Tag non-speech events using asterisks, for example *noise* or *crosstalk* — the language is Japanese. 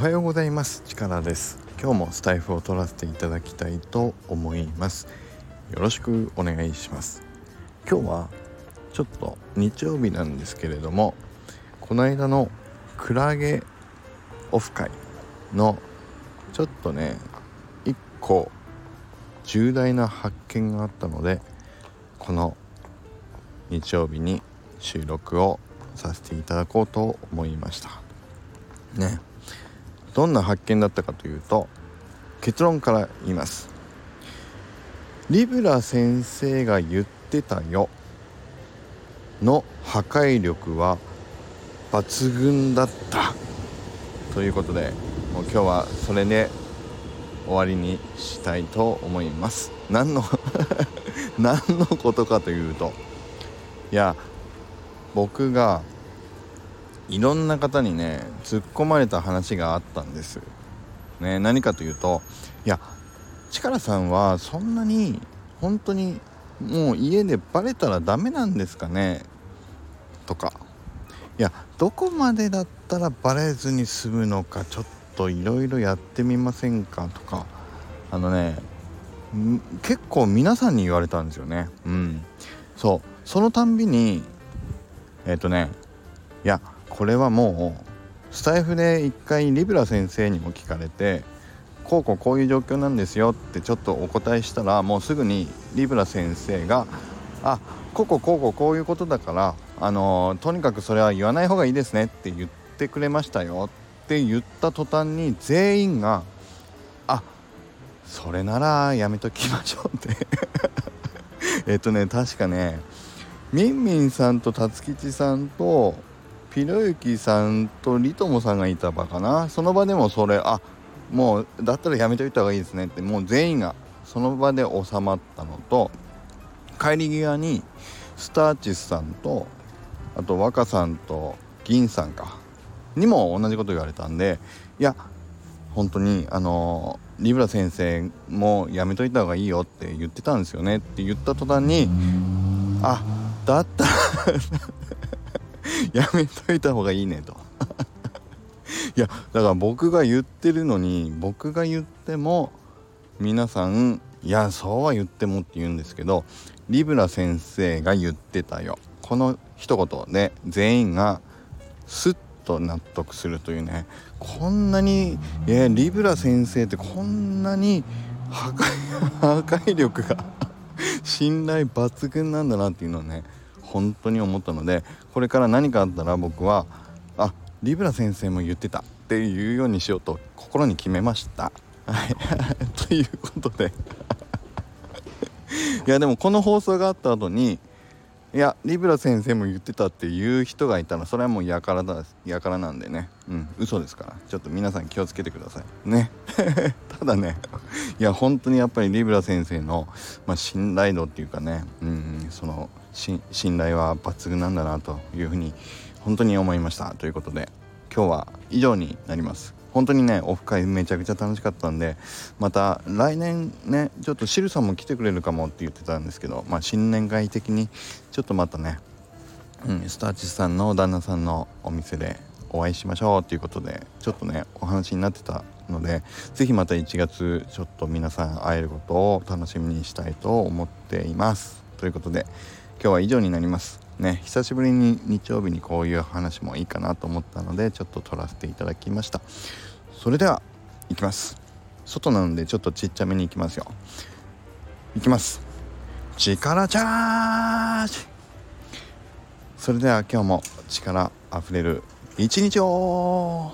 はようございます。力です。今日もスタイフを取らせていただきたいと思います。よろしくお願いします。今日はちょっと日曜日なんですけれどもこの間のクラゲオフ会のちょっとね一個重大な発見があったのでこの日曜日に収録をさせていただこうと思いました。ね。どんな発見だったかというと結論から言います。リブラ先生が言ってたよ。の破壊力は抜群だった。ということでもう今日はそれで終わりにしたいと思います。何の *laughs* 何のことかというといや僕がいろんな方にね突っ込まれた話があったんです。ね、何かというといやチカラさんはそんなに本当にもう家でバレたらダメなんですかね？とか。いやどこまでだったらバレずに済むのかちょっといろいろやってみませんか？とか。あのね結構皆さんに言われたんですよね。うん。そう。そのたんびにえっ、ー、とねいやこれはもうスタイフで一回リブラ先生にも聞かれてこうこうこういう状況なんですよってちょっとお答えしたらもうすぐにリブラ先生が「あこここうこうこういうことだからあのとにかくそれは言わない方がいいですね」って言ってくれましたよって言った途端に全員が「あそれならやめときましょう」って。*laughs* えっとね確かねみんみんさんと辰吉さんとピロユキさんとリトモさんがいた場かな。その場でもそれあもうだったらやめといた方がいいですねって。もう全員がその場で収まったのと帰り際にスターチスさんとあと若さんと銀さんかにも同じこと言われたんでいや本当にあのリブラ先生もやめといた方がいいよって言ってたんですよねって言った途端にあだったら *laughs* やめといた方がいいねと。*laughs* いやだから僕が言ってるのに僕が言っても皆さんいやそうは言ってもって言うんですけどリブラ先生が言ってたよ。この一言で全員がスッと納得するというね。こんなに、えリブラ先生ってこんなに破壊 *laughs* 破壊力が信頼抜群なんだなっていうのをね本当に思ったのでこれから何かあったら僕はあリブラ先生も言ってたっていうようにしようと心に決めました。はい、*laughs* ということで *laughs* いやでもこの放送があった後にいやリブラ先生も言ってたっていう人がいたらそれはもうやからだやからなんでね。うん嘘ですから。ちょっと皆さん気をつけてください。ね。*laughs* ただねいや本当にやっぱりリブラ先生の、まあ、信頼度っていうかね、うん、その信頼は抜群なんだなというふうに本当に思いました。ということで今日は以上になります。本当にねオフ会めちゃくちゃ楽しかったんでまた来年ねちょっとシルさんも来てくれるかもって言ってたんですけどまあ新年会的にちょっとまたね、うん、スターチスさんの旦那さんのお店でお会いしましょうということでちょっとねお話になってたので是非また1月ちょっと皆さん会えることを楽しみにしたいと思っています。ということで今日は以上になります。ね久しぶりに日曜日にこういう話もいいかなと思ったのでちょっと撮らせていただきました。それでは行きます。外なのでちょっとちっちゃめに行きますよ。行きます。力チャージ。それでは今日も力あふれる一日を。